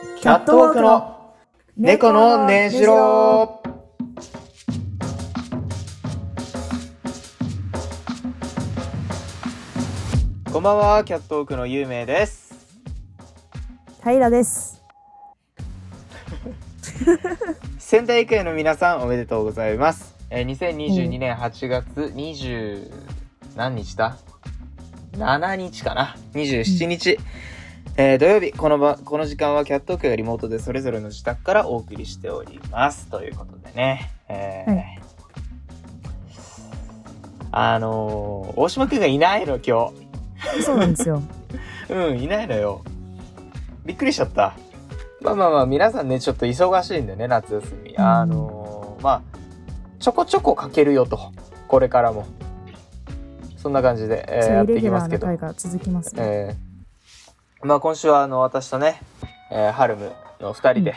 キャットウォークの猫のねじろこんばんは、キャットウォークのゆうめいです。平です。仙台育英の皆さんおめでとうございます。えー、2022年8月20何日だ ?7 日かな ?27 日。えー土曜日この場この時間はキャットウォークがリモートでそれぞれの自宅からお送りしております。ということでね、えーはいあのー大島くんがいないの今そうなんですよ。日 うんいないのよ。びっくりしちゃった。まあまあまあ皆さんねちょっと忙しいんでね夏休み、ん。あのーまあちょこちょこかけるよと。これからも。そんな感じで、えーやっていきますけど。続きますね。えーまあ今週はあの私とね、えーハルムの2人で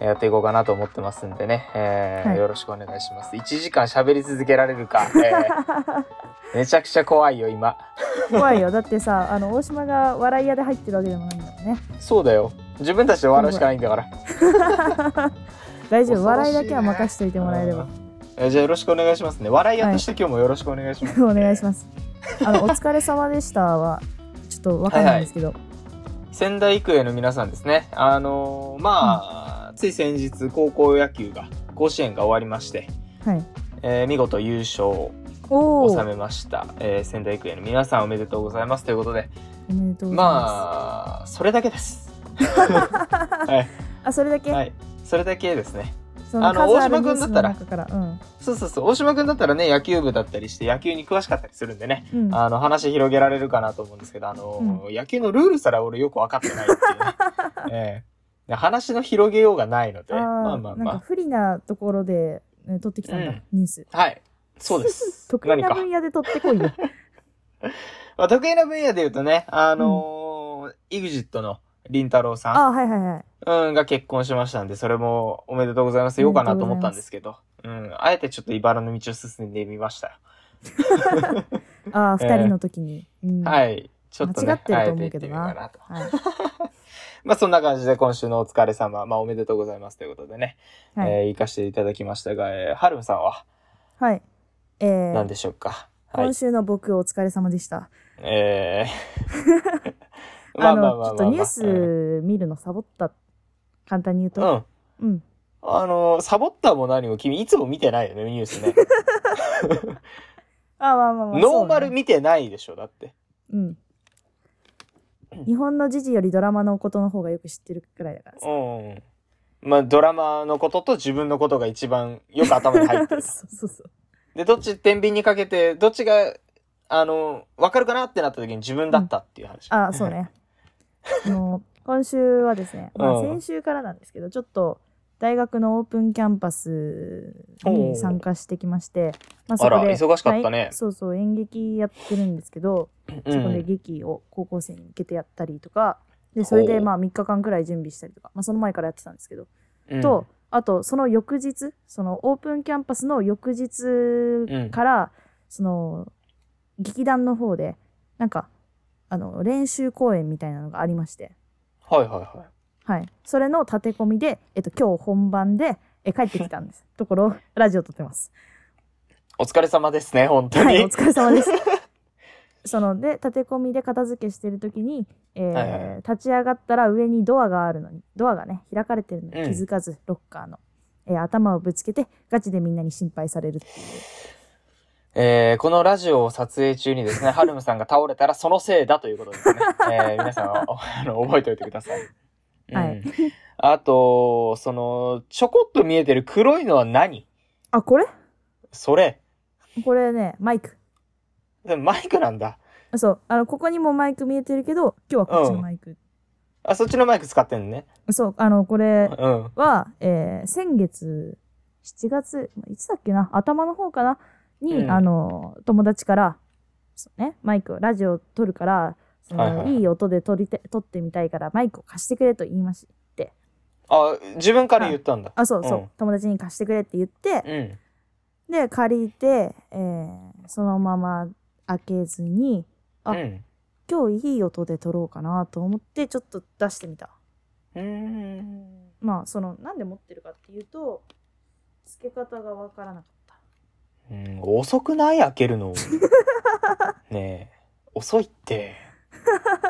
やっていこうかなと思ってますんでね、えーはい。よろしくお願いします。1時間喋り続けられるか、えー。めちゃくちゃ怖いよ今。怖いよ。だってさ、あの大島が笑い屋で入ってるわけでもないんだもんね。そうだよ。自分たちで笑うしかないんだから。大丈夫。恐ろしいね笑いだけは任しといてもらえれば。えーじゃあよろしくお願いしますね。笑い屋として今日もよろしくお願いします、お願いします。あのお疲れ様でしたはちょっとわかんないんですけど、仙台育英の皆さんですね。あのーまあ、つい先日高校野球が甲子園が終わりまして、はい。えー見事優勝おお。収めました、えー仙台育英の皆さんおめでとうございます。ということで。おめでとうございままあそれだけです。はい、す。あ、それだけ？はい、それだけですねあの大島君だったら。うん。そうそうそう。大島君だったらね野球部だったりして野球に詳しかったりするんでね。うん。あの話広げられるかなと思うんですけどあの、野球のルールすら俺よく分かってないっていうね、ええ。で話の広げようがないのでまあまあなんかま不利なところで、ね、取ってきたんだ、うん。ニュース。あはい。そうです。得意な分野で取ってこいよ。まあ、得意な分野で言うとね、あのー、EXIT のりんたろーさんあ、はいはいはい。うん、が結婚しましたんで、それもおめでとうございます。ようかなと思ったんですけど、うん、あえてちょっと茨の道を進んでみました。あ、えー二人の時に。うんはい。ちょっとね、間違ってると思うけどななと。はい。まあそんな感じで今週のお疲れ様、まあおめでとうございますということでね、はい。えー、行かせていただきましたが、えー、はるむさんは？はい。えー何でしょうか、はい今。週の僕お疲れ様でした。えー、あの、ちょっとニュース見るのサボった。簡単に言ううん。うと。ん。うん。あのー、サボったも何も君いつも見てないよね、ニュースね。あ、まあまあまあ。ノーマル見てないでしょ、だって。うん。日本の時事よりドラマのことの方がよく知ってるくらいだからさ。うん。まあ、ドラマのことと自分のことが一番よく頭に入ってる。そうそうそう。で、どっち天秤にかけて、どっちが、あの、わかるかなってなった時に自分だったっていう話。あ、そう。ね。あの、今週はですね、まあうん先週からなんですけど、ちょっと大学のオープンキャンパスに参加してきまして、まああら忙しかったね。まあそうそう、演劇やってるんですけど、うそこでん。劇を高校生に向けてやったりとか、で、それでまあ3日間くらい準備したりとか、まあその前からやってたんですけど、うん。と、あとその翌日、そのオープンキャンパスの翌日から、その劇団の方で、なんか、あの、練習公演みたいなのがありまして、はいはいはい。はい。それの立て込みで、えっと、今日本番で、え帰ってきたんです。ところ、ラジオ撮ってます。お疲れ様ですね、本当に。はい、お疲れ様です。そので立て込みで片付けしてる時に、えーはいはい立ち上がったら上にドアがあるのにドアがね開かれてるのにうん気づかず、ロッカーの、えー頭をぶつけてガチでみんなに心配されるっていうえーこのラジオを撮影中にですね、ハルムさんが倒れたらそのせいだということですね。えー皆さんは あの覚えておいてください。うんはいあと、その、ちょこっと見えてる黒いのは何？あこれ？それ。これねマイクでもマイクなんだ。そうあのここにもマイク見えてるけど今日はこっちのマイク、あ、そっちのマイク使ってんのね。そうあのこれうん。は、えー先月7月いつだっけな？頭の方かな？に、うんあの友達からそう、ね、マイクをラジオを撮るからその、いはいはいい、音で撮りて撮ってみたいからマイクを貸してくれと言いましてあ、自分から言ったんだ。あそうそう、うん友達に貸してくれって言ってうん。で借りて、えーそのまま開けずにあうん。今日いい音で撮ろうかなと思ってちょっと出してみたうーん。まあそのなんで持ってるかっていうと付け方がわからなかったうん、遅くない？開けるの。ねえ、遅いって。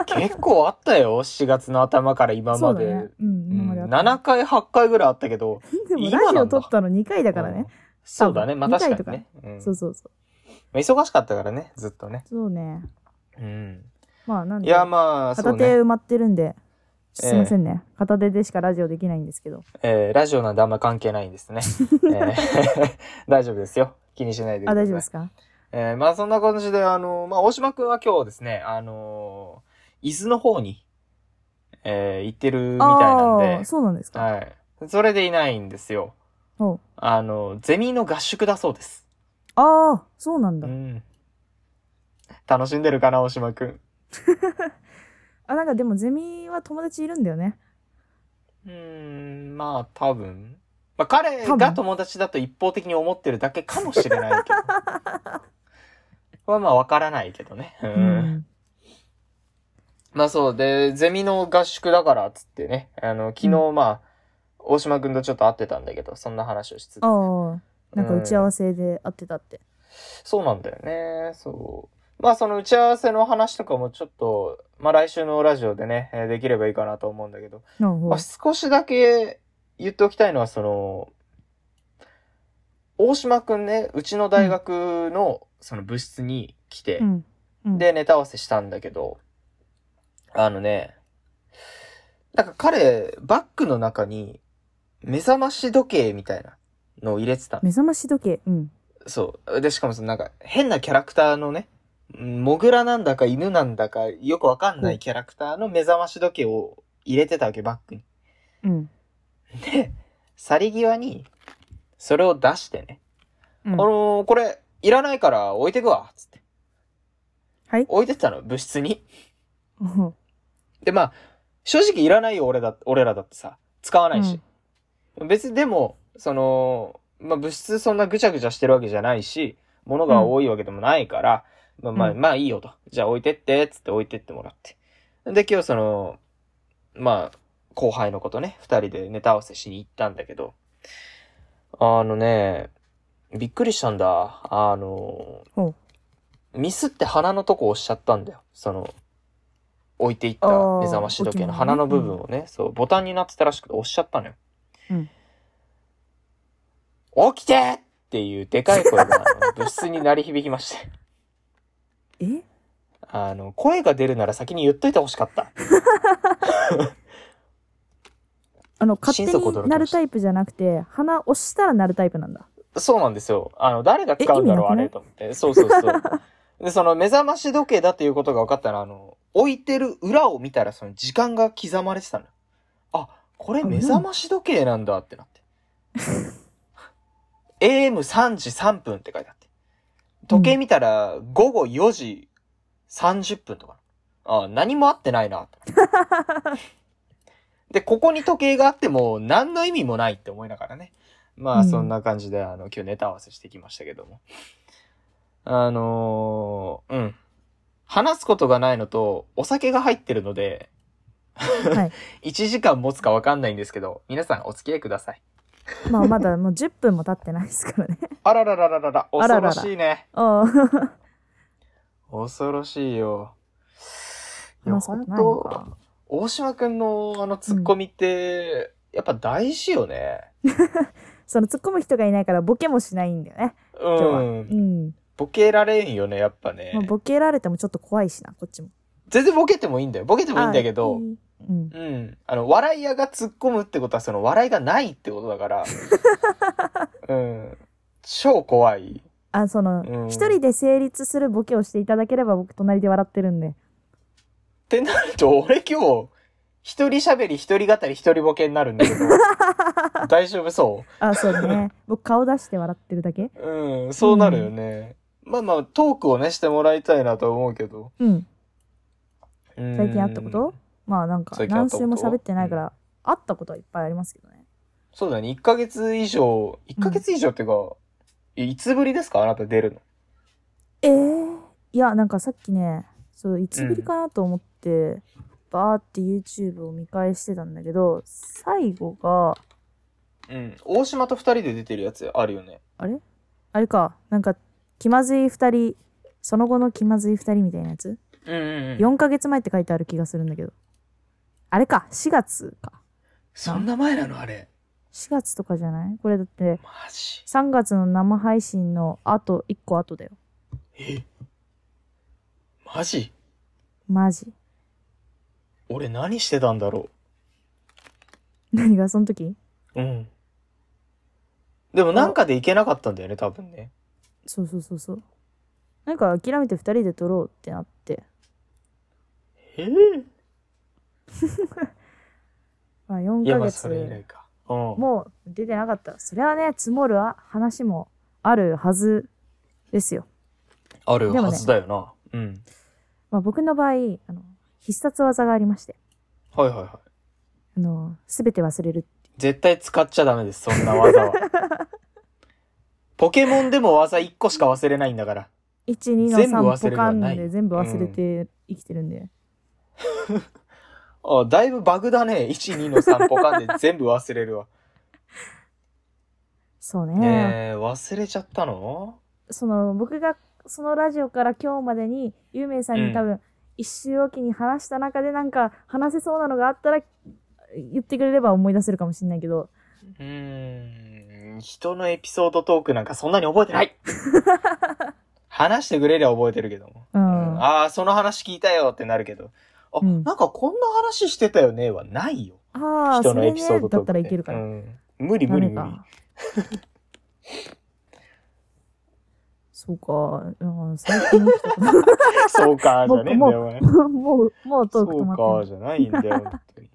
結構あったよ、4月の頭から今まで。そうだねうん今まであうんった7回、8回ぐらいあったけど、でもラジオ撮ったの2回だからねうん。そうだね、まあ確かにね。うんそうそうそうまあ忙しかったからね、ずっとね。そうねうん。まあなんでいや、まあ、そうね。片手埋まってるんで、すいませんね、片手でしかラジオできないんですけどえーラジオなんであんま関係ないんですね。えー 大丈夫ですよ。気にしないでください。あ大丈夫ですか？えーまあそんな感じで、あのまあ大島くんは今日ですね、あの伊豆の方に、えー行ってるみたいなんでー、そうなんですか、はい。それでいないんですよ。あの、ゼミの合宿だそうです。ああそうなんだ、うん。楽しんでるかな、大島くん。あなんかでもゼミは友達いるんだよねうーん、まあ多分。まあ彼が友達だと一方的に思ってるだけかもしれないけど。はまあわからないけどね。う。うんんまあそう。で、ゼミの合宿だからっつってね。あの、昨日まあ、大島くんとちょっと会ってたんだけど、そんな話をしつつ。ああなんか打ち合わせで会ってたって、そうなんだよね。そう。まあその打ち合わせの話とかもちょっと、まあ来週のラジオでね、えーできればいいかなと思うんだけど、なるほどまあ少しだけ言っておきたいのはその、大島くんね、うちの大学のその部室に来て、うん。うん、でネタ合わせしたんだけど、あのね、なんか彼、バッグの中に目覚まし時計みたいなのを入れてたの。目覚まし時計。うん。そう。で、しかもそのなんか変なキャラクターのね、うんモグラなんだか犬なんだかよくわかんないキャラクターの目覚まし時計を入れてたわけ、バッグに。うんで、去り際に、それを出してね。うんあのーこれ、いらないから置いてくわ、つって。はい置いてったの、部室に。うんで、まあ、正直いらないよ、俺だ、俺らだってさ。使わないし。別にでも、その、まあ、物質そんなぐちゃぐちゃしてるわけじゃないし、物が多いわけでもないから、まあまあ、うんまあいいよと。じゃあ置いてって、つって置いてってもらって。で、今日その、まあ、後輩の子とね、二人でネタ合わせしに行ったんだけど、あのね、びっくりしたんだ。あのほ、ミスって鼻のとこ押しちゃったんだよ。その、置いていった目覚まし時計の鼻の部分をね、そう、ボタンになってたらしくて押しちゃったのよ。うん起きてっていうでかい声が 物質に鳴り響きまして。え？あの、声が出るなら先に言っといてほしかった。あの勝手になるタイプじゃなくて鼻押したらなるタイプなんだそうなんですよ。あの、誰が使うんだろう、あれと思って。そうそうそう。で、その目覚まし時計だっていうことが分かったら、あの、置いてる裏を見たら、その時間が刻まれてたの。あ、これ目覚まし時計なんだってなって。AM3 時3分って書いてあって。時計見たら、午後4時30分とか。あ、何も合ってないな、と。で、ここに時計があっても、何の意味もないって思いながらね。まあ、うんそんな感じで、あの、今日ネタ合わせしてきましたけども。あのーうん。話すことがないのと、お酒が入ってるので、はい 1時間持つかわかんないんですけど、皆さんお付き合いください。まあまだもう10分も経ってないですからねあらららららら、恐ろしいね。ああ恐ろしいよ。いや、本ないのか当大島くんのあのツッコミって、やっぱ大事よね。その突っ込む人がいないからボケもしないんだよね今日はう。うんん、ボケられんよね、やっぱね。まあ、ボケられてもちょっと怖いしなこっちも全然ボケてもいいんだよ。ボケてもいいんだけどうんうん。あの、笑い屋が突っ込むってことは、その笑いがないってことだから、うん。超怖い。あそのうん一、人で成立するボケをしていただければ僕隣で笑ってるんでってなると、俺今日、一人喋り、一人語り、一人ボケになるんだけど、大丈夫そあそうね。僕顔出して笑ってるだけ？ううん、そうなるよね。まあまあ、トークをね、してもらいたいなと思うけど。うん。うん。最近会ったこと？まあなんか何週も喋ってないから、会ったことはいっぱいありますけどね。そうだね、1ヶ月以上、1ヶ月以上っていうか、いつぶりですか？あなた出るの。えー、いやなんかさっきねそういつぶりかなと思って、バーって YouTube を見返してたんだけど、最後が、うん。大島と二人で出てるやつあるよね。あれ？あれか、なんか、気まずい二人、その後の気まずい二人みたいなやつ？うんうんうん。?4 ヶ月前って書いてある気がするんだけど。あれか、4月か。そんな前なの？あれ。4月とかじゃない？これだって、マジ。3月の生配信の後、1個後だよ。え？マジ？マジ。俺何してたんだろ何がその時？う。うん。でもなんかで行けなかったんだよね、多分ね。そうそうそうそう。なんか諦めて2人で撮ろうってなって。え？え まあ4いや、ヶまあそれ以月、来か。うん。もう出てなかった。それはね、積もる話もあるはずですよ。あるはずだよな。うん。まあ僕の場合、あの、必殺技がありまして、はいはいはい。あの、すべて忘れる。絶対使っちゃダメです、そんな技は。ポケモンでも技1個しか忘れないんだから。1、2の全部忘れ3ポカンるはないで全部忘れて生きてるんで。あ、だいぶバグだね。1、2の3ポカンで 全部忘れるわ。そうね。ねえ、忘れちゃったの？その、僕がそのラジオから今日までに、ゆうめいさんに多分、一周おきに話した中でなんか話せそうなのがあったら、言ってくれれば思い出せるかもしれないけど、うーん、人のエピソードトークなんかそんなに覚えてない話してくれりゃ覚えてるけども。うん。ああ、その話聞いたよってなるけど。あ、うんなんかこんな話してたよねはないよ。ああ、人のエピソードトーク、ね。だったらいけるから。うん。無理無理無理。か。そうか。うん最近起きたことそうか、じゃねえんだよ、お前。もう、もうトーク止まそうか、じゃないんだよ、本当に。い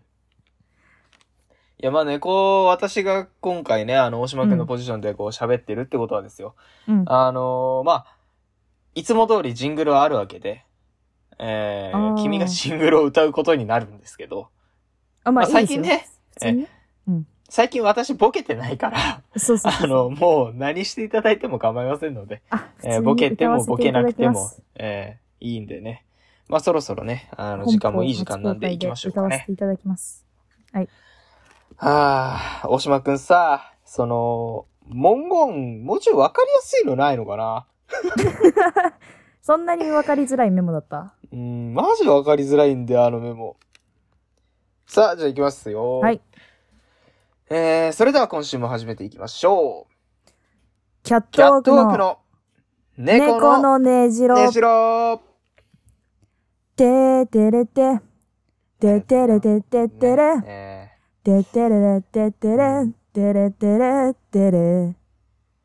や、まあね、こう、私が今回ね、あの、大島くんのポジションでこう喋ってるってことはですよ。る。うん。あのーまあ、いつも通りジングルはあるわけで、えー、君がジングルを歌うことになるんですけど、あ、まあ、最近ね、普通にね。最近私ボケてないから、そうそう。あの、もう何していただいても構いませんので、えーボケてもボケなくてもえー、いいんでね。まあそろそろね、あの、時間もいい時間なんで行きましょうかね歌わせ。ていただきます。はあ、大島くんさ、その、文言、もうちょいわかりやすいのないのかな？そんなに分かりづらいメモだった？うん、マジわかりづらいんだよ、あのメモ。さあ、じゃあ行きますよ。はい。えー、それでは今週も始めていきましょう。キャッキャットウォークの猫猫ののねじろ。ねじろててれて。ててれてててれ。ねててれれててれ。てれてれてれ。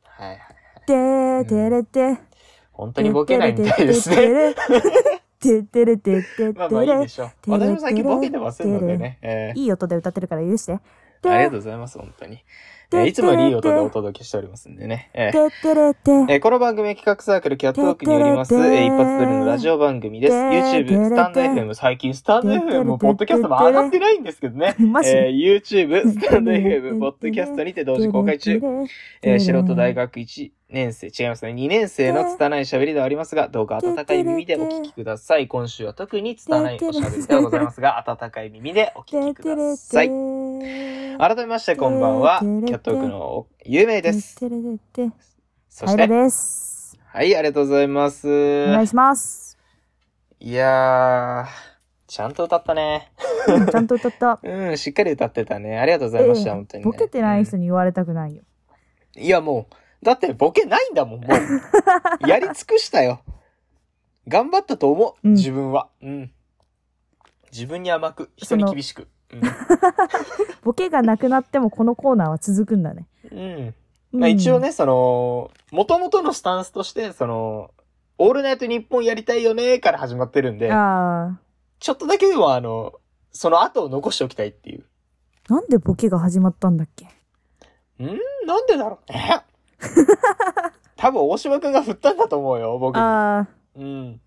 はいはい。ててれて。本当にボケないみたいですね。ててれててまあまあいいてれ。でしょう。私も最近ボケてませんのでね。えいい音で歌ってるから許して。ー、ありがとうございます、本当に。えーいつもいい音でお届けしておりますんでね。えー。えーこの番組は企画サークルキャットウォークによります、えー一発撮りのラジオ番組です。YouTube、スタンド FM、最近スタンド FM もポッドキャストも上がってないんですけどね。えー YouTube、スタンド FM、ポッドキャストにて同時公開中。えー素人大学1年生、違いますね。2年生の拙い喋りではありますが、どうか温かい耳でお聞きください。今週は特に拙いおしゃべりではございますが、温かい耳でお聞きください。改めましてこんばんは、キャットウォークのゆうめいです。そして、平です。はい、ありがとうございます。お願いします。いやー、ちゃんと歌ったね。うんちゃんと歌った。うん、しっかり歌ってたね。ありがとうございました、ええ本当に、ね。ボケてない人に、に言われたくないよ。いや、もう、だってボケないんだもん、もう。やり尽くしたよ。頑張ったと思う、うん自分は。うん。自分に甘く、人に厳しく。ボケがなくなってもこのコーナーは続くんだね。うん。まあ一応。ね、その、元々のスタンスとして、その、オールナイト日本やりたいよねから始まってるんで、あちょっとだけでもあの、その後を残しておきたいっていう。あ。なんでボケが始まったんだっけ？ん？なんでだろうね？多分大島くんが振ったんだと思うよ、僕に。ああ。うん。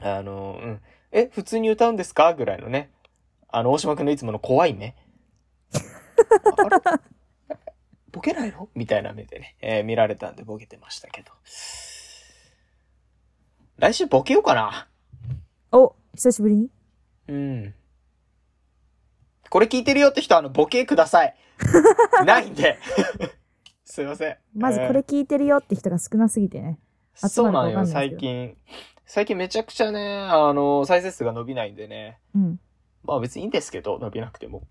あの、うん。え、普通に歌うんですか？ぐらいのね。あの、大島くんのいつもの怖い目。あれ？ボケないの？みたいな目でね、えー見られたんでボケてましたけど。来週ボケようかな。お、久しぶりに？うん。これ聞いてるよって人は、あの、ボケください。ないんで。すいません。まずこれ聞いてるよって人が少なすぎてね。集そうなんない最近。最近めちゃくちゃね、あの、再生数が伸びないんでね。うん。まあ別にいいんですけど、伸びなくても。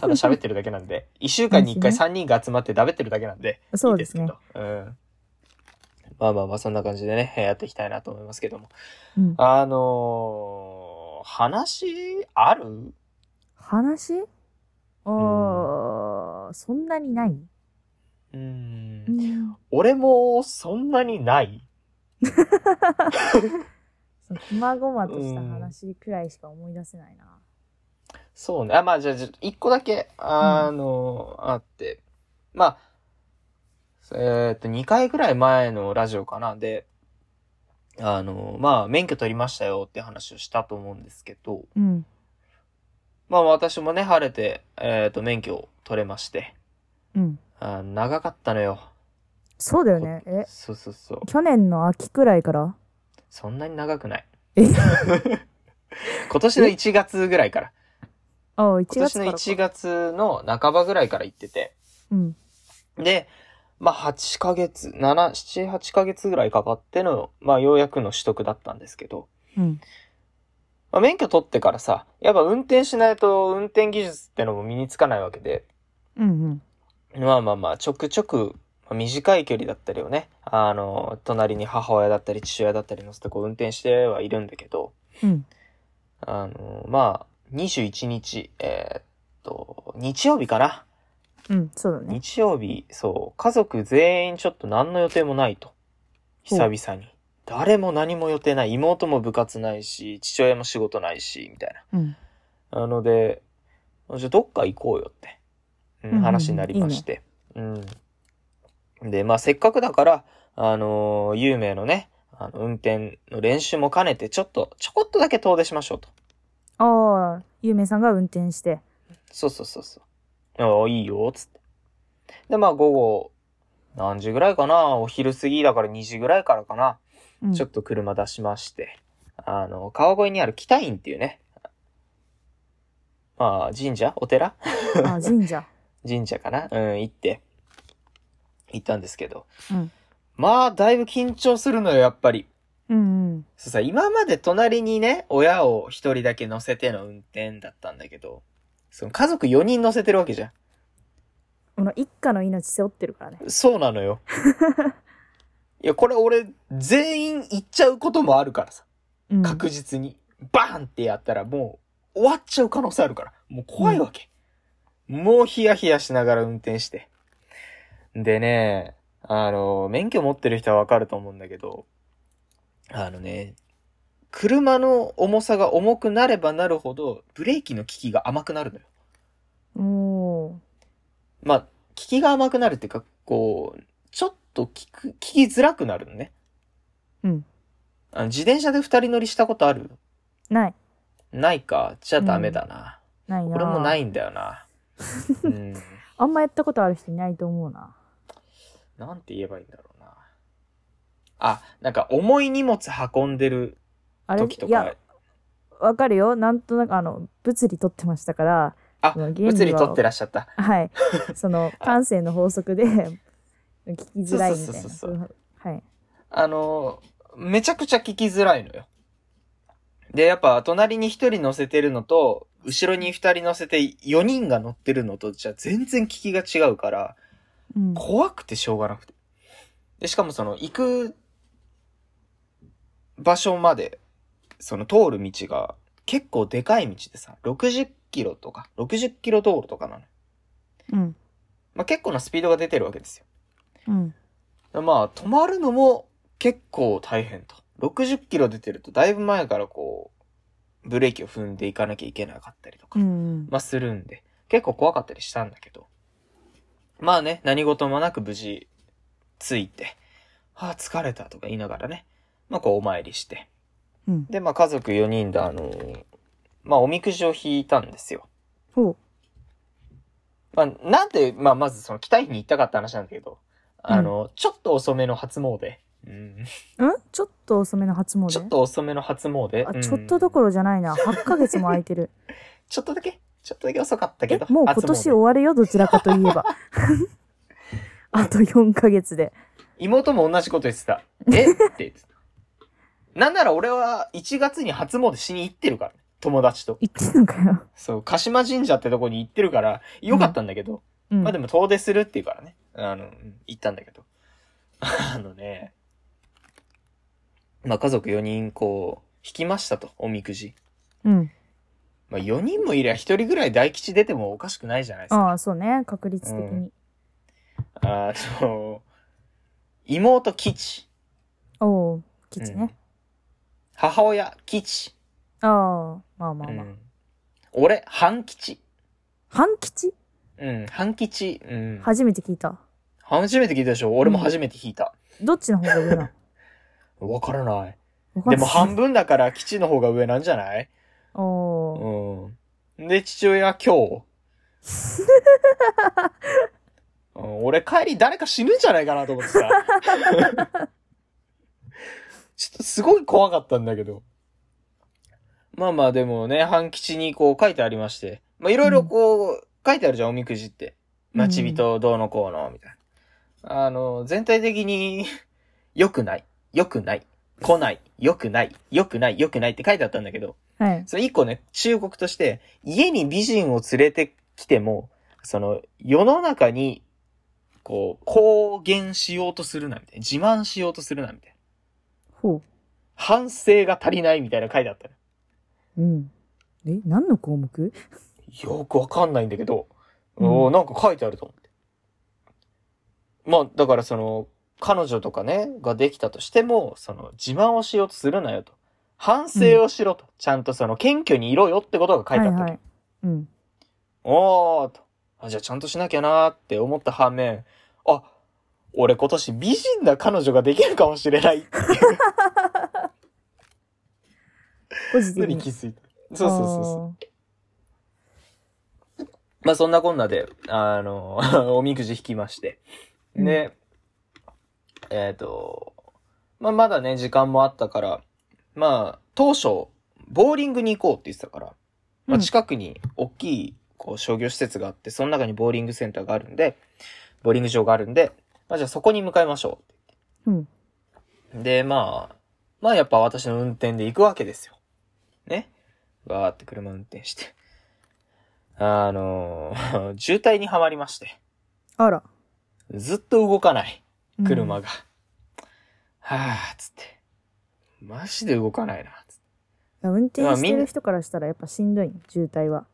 ただ喋ってるだけなんで。一週間に一回そう3人が集まって食べてるだけなんで。そうです。けど。うん。まあまあまあ、そんな感じでね、やっていきたいなと思いますけども。うん。あのー、話ある？話？あー、そんなにない、うんん、俺もそんなにない？その細々とした話くらいしか思い出せないな。そうね。あ、まあじゃあ、じゃあ一個だけ、あの、あって。まあ、えっと、2回ぐらい前のラジオかな。で、あの、まあ、免許取りましたよって話をしたと思うんですけど、うん。まあ私もね、晴れて、えっと、免許を取れまして、うん。あ長かったのよ。そうだよね。え、そうそうそう。去年の秋くらいから？そんなに長くない。え？今年の1月ぐらいから。ああ、1今年の月からか。1月の半ばぐらいから行ってて。うん。で、まあ、8ヶ月、7、7、8ヶ月ぐらいかかっての、まあ、ようやくの取得だったんですけど、うん。まあ、免許取ってからさ、やっぱ運転しないと運転技術ってのも身につかないわけで、うんうん。まあまあまあ、ちょくちょく、まあ短い距離だったりをね、あの、隣に母親だったり父親だったり乗せてこう運転してはいるんだけど、うん。あの、まあ、21日、えーっと、日曜日かな？うん、そうだね。日曜日、そう、家族全員ちょっと何の予定もないと。久々に。誰も何も予定ない。妹も部活ないし、父親も仕事ないし、みたいうん。な。なので、じゃあどっか行こうよって、うんうんうん話になりまして。うんで、まあせっかくだから、あのー有名のね、あの、運転の練習も兼ねて、ちょっと、ちょこっとだけ遠出しましょうと。ああ、ゆうめいさんが運転して。そうそうそうそう。ああ、いいよ、つって。で、まあ午後、何時ぐらいかな？お昼過ぎだから2時ぐらいからかな、うん、ちょっと車出しまして、あの、川越にある北院っていうね、まあ神社？お寺？あ神社。神社かな？うん、行って、行ったんですけど。うんまあ、だいぶ緊張するのよ、やっぱり。うんうん。そうさ、今まで隣にね、親を一人だけ乗せての運転だったんだけど、その家族4人乗せてるわけじゃん。この一家の命背負ってるからね。そうなのよ。いや、これ俺、全員行っちゃうこともあるからさ。うん、確実に。バーンってやったらもう、終わっちゃう可能性あるから。もう怖いわけ。もうヒヤヒヤしながら運転して。でね、あの、免許持ってる人はわかると思うんだけど、あのね、車の重さが重くなればなるほど、ブレーキの効きが甘くなるのよ。おーまあ、効きが甘くなるっていうか、こう、ちょっと聞く、聞きづらくなるのね。うん。あの自転車で二人乗りしたことある？ない。ないか。じゃあダメだな。ないな。。俺もないいんだよな。うん。あんまやったことある人いないと思うな。なんて言えばいいんだろうな。あ、なんか重い荷物運んでる時といやか。、わかるよ。なんとなく、あの、物理取ってましたから、あ、物理取ってらっしゃった。はい。その、感性の法則で、聞きづらいみたいな。そうそうそうそうそうはい。あのーめちゃくちゃ聞きづらいのよ。で、やっぱ隣に一人乗せてるのと、後ろに二人乗せて4人が乗ってるのと、じゃあ全然聞きが違うから、うん。怖くてしょうがなくて。で、しかもその、行く場所まで、その通る道が結構でかい道でさ、60キロとか、60キロ道路とかなの。うん。まあ、結構なスピードが出てるわけですよ。うん。まあ、止まるのも結構大変と。60キロ出てると、だいぶ前からこう、ブレーキを踏んでいかなきゃいけなかったりとか、うん。まあするんで、結構怖かったりしたんだけど。まあね、何事もなく無事、着いて、ああ、疲れたとか言いながらね、まあこうお参りして。うん。で、まあ家族4人であのーまあおみくじを引いたんですよ。ほう。まあなんで、まあまずその北井に行ったかった話なんだけど、あの、ちょっと遅めの初詣。うん。うん？ちょっと遅めの初詣？ちょっと遅めの初詣？あ、うんちょっとどころじゃないな。8ヶ月も空いてる。ちょっとだけ、ちょっとだけ遅かったけえ？ど。、もう今年終わるよ、どちらかといえば。あと4ヶ月で。妹も同じこと言ってた。え？って言ってた。なんなら俺は1月に初詣しに行ってるから、ね、友達と。言ってんのかよ。そう、鹿島神社ってとこに行ってるから、よかったんだけど、うん。まあでも遠出するっていうからね、あの、うん行ったんだけど。あのね、まあ家族4人こう、引きましたと、おみくじ。うん。まあ4人もいりゃ1人ぐらい大吉出てもおかしくないじゃないですか。ああ、そうね。確率的に。あの、妹吉。おお、吉ね。母親吉。ああ、まあまあまあ。うん、俺、半吉。半吉？うん、半吉。うん。初めて聞いた。初めて聞いたでしょ？俺も初めて聞いた。どっちの方が上なの？わからない。わかんないでも半分だから吉の方が上なんじゃない？おお。うん。で、父親今日。うん俺帰り誰か死ぬんじゃないかなと思ってさ。ちょっとすごい怖かったんだけど。まあまあでもね、半吉にこう書いてありまして。まあいろいろこう、書いてあるじゃん、おみくじって。待ち人どうのこうの、みたいな。あの、全体的に、良くない、良くない、来ない、良くない、良くない、良くないって書いてあったんだけど、はい。その一個ね、忠告として、家に美人を連れてきても、その、世の中に、こう、公言しようとするな、みたいな。自慢しようとするな、みたいな。ほ反省が足りない、みたいな書いてあったの。う。うん。え、何の項目？よくわかんないんだけど、うんおーなんか書いてあると思って。まあ、だからその、彼女とかね、ができたとしても、その、自慢をしようとするなよと。反省をしろと。ちゃんとその、謙虚にいろよってことが書いてあったわけはいはい。うん。おーと。あ、じゃあちゃんとしなきゃなーって思った反面、あ、俺今年美人な彼女ができるかもしれないっていポジティブに。に気づいた。そうそうそうそう。まあそんなこんなで、あの、おみくじ引きまして。で、えっ、と、まあまだね、時間もあったから、まあ、当初、ボーリングに行こうって言ってたから、まあうん近くに大きい、こう、商業施設があって、その中にボーリングセンターがあるんで、ボーリング場があるんで、まあじゃあそこに向かいましょうん。う。で、まあ、まあやっぱ私の運転で行くわけですよ。ね。わーって車運転して。あのー 渋滞にはまりまして。あら。ずっと動かない。うん車が。はぁ、つって。マジで動かないな、つって。運転してる人からしたらやっぱしんどいん渋滞は。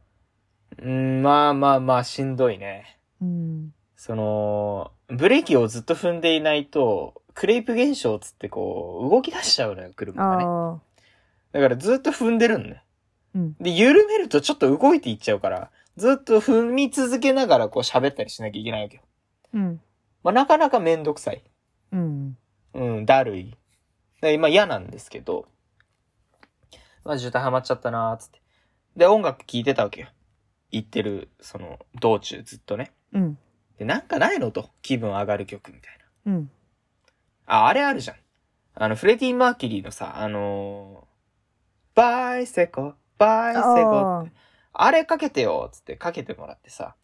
うん、まあまあまあ、しんどいね。うん。その、ブレーキをずっと踏んでいないと、クレープ現象つってこう、動き出しちゃうのよ、車がね。だからずっと踏んでるんね。うん。で、緩めるとちょっと動いていっちゃうから、ずっと踏み続けながらこう喋ったりしなきゃいけないわけよ。うん。まあなかなかめんどくさい。うん。うん、だるい。で、今嫌なんですけど、まあ渋滞ハマっちゃったなーっつって。で、音楽聴いてたわけよ。行ってる、その、道中ずっとね。うん。で、なんかないのと。気分上がる曲みたいうん。な。あ、あれあるじゃん。あの、フレディ・マーキュリーのさ、あのー、バイセコ、バイセコああ。あれかけてよつってかけてもらってさ。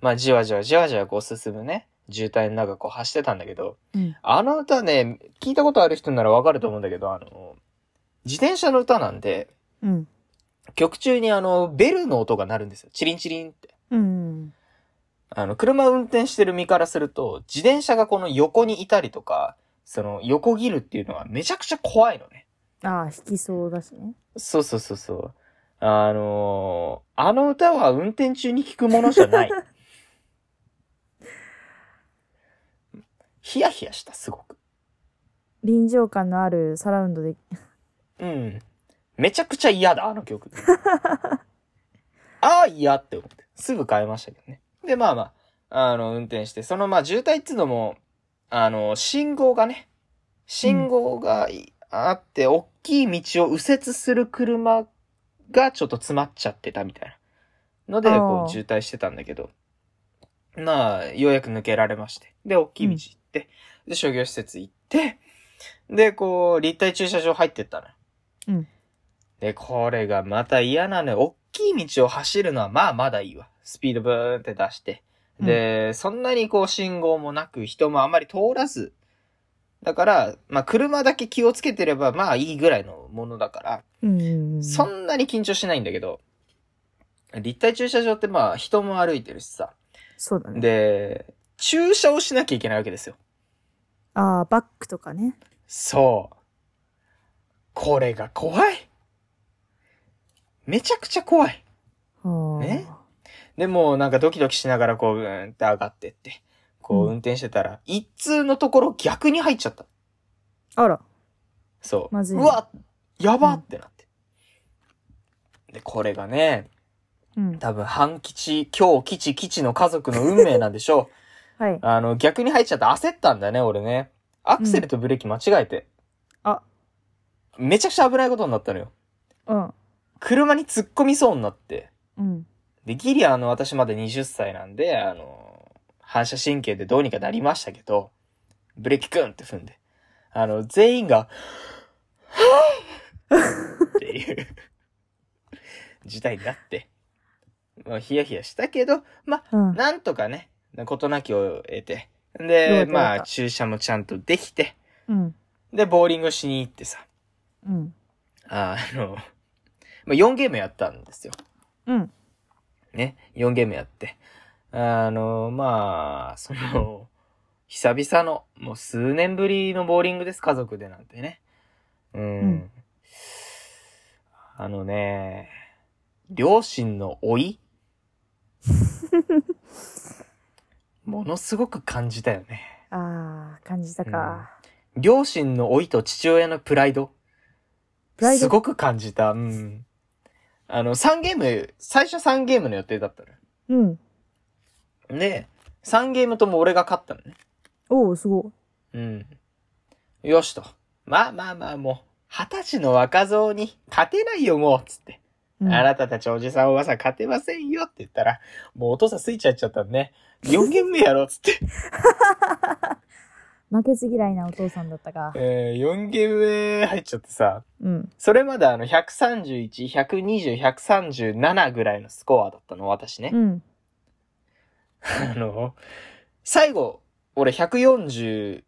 まあ、じわじわじわじわこう進むね。渋滞の中こう走ってたんだけど、うん。あの歌ね、聞いたことある人ならわかると思うんだけど、あの、自転車の歌なんで、うん。曲中にあの、ベルの音が鳴るんですよ。チリンチリンって。うん。あの、車運転してる身からすると、自転車がこの横にいたりとか、その、横切るっていうのはめちゃくちゃ怖いのね。ああ、引きそうだしね。そうそうそうそう。あのーあの歌は運転中に聴くものじゃない。ヒヤヒヤした、すごく。臨場感のあるサラウンドで。うん。めちゃくちゃ嫌だ、あの曲。ああ、嫌って思って。すぐ変えましたけどね。で、まあまあ、あの、運転して、そのまあ渋滞っていうのも、あの、信号がね、信号がいあって、大きい道を右折する車がちょっと詰まっちゃってたみたいなので、こう渋滞してたんだけど、まあ、ようやく抜けられまして。で、大きい道行って、で、商業施設行って、で、こう、立体駐車場入ってったのよ。うん。で、これがまた嫌なのよ。大きい道を走るのはまあまだいいわ。スピードブーンって出して。で、そんなにこう信号もなく人もあんまり通らず。だから、まあ車だけ気をつけてればまあいいぐらいのものだから、うんうんうん。そんなに緊張しないんだけど、立体駐車場ってまあ人も歩いてるしさ。そうだね。で、駐車をしなきゃいけないわけですよ。ああ、バックとかね。そう。これが怖い。めちゃくちゃ怖い。はあ。ね？でもなんかドキドキしながらこう、うーんって上がってって、こううん運転してたら、一通のところ逆に入っちゃった。あら。そう。まずいうわやばってなって。で、これがね、うん。多分半吉、今日吉吉の家族の運命なんでしょう。はい。あの、逆に入っちゃって焦ったんだね、俺ね。アクセルとブレーキ間違えて。あ。めちゃくちゃ危ないことになったのよ。うん。車に突っ込みそうになって。うん。で、ギリあの、私まだ20歳なんで、あの、反射神経でどうにかなりましたけど、ブレーキクンって踏んで、あの、全員が、っていう、事態になって、まあ、ヒヤヒヤしたけど、まあ、うん。なんとかね、事なきを得て、で、まあ、った駐車もちゃんとできて、うん。で、ボーリングしに行ってさ、うん。あの、まあ、4ゲームやったんですよ。うん。ね、4ゲームやって。あの、まあ、その、久々の、もう数年ぶりのボーリングです、家族でなんてね。うん。うんあのね、両親の老い？ものすごく感じたよね。ああ、感じたか。両親の老いと父親のプライド？プライド？すごく感じた。うん。あの、3ゲーム、最初3ゲームの予定だったうん。の。で、3ゲームとも俺が勝ったのね。おお、すごい。うん。よしと。まあまあまあもう、二十歳の若造に勝てないよもう、つって。うん、あなたたちおじさんおばさん勝てませんよって言ったら、もうお父さんスイッチ入っちゃったんね。4ゲーム目やろ、つって。負けず嫌いなお父さんだったか。えー、4ゲーム目入っちゃってさ、うん。それまであの、131、120、137ぐらいのスコアだったの、私ねう。ん。あの、最後、俺141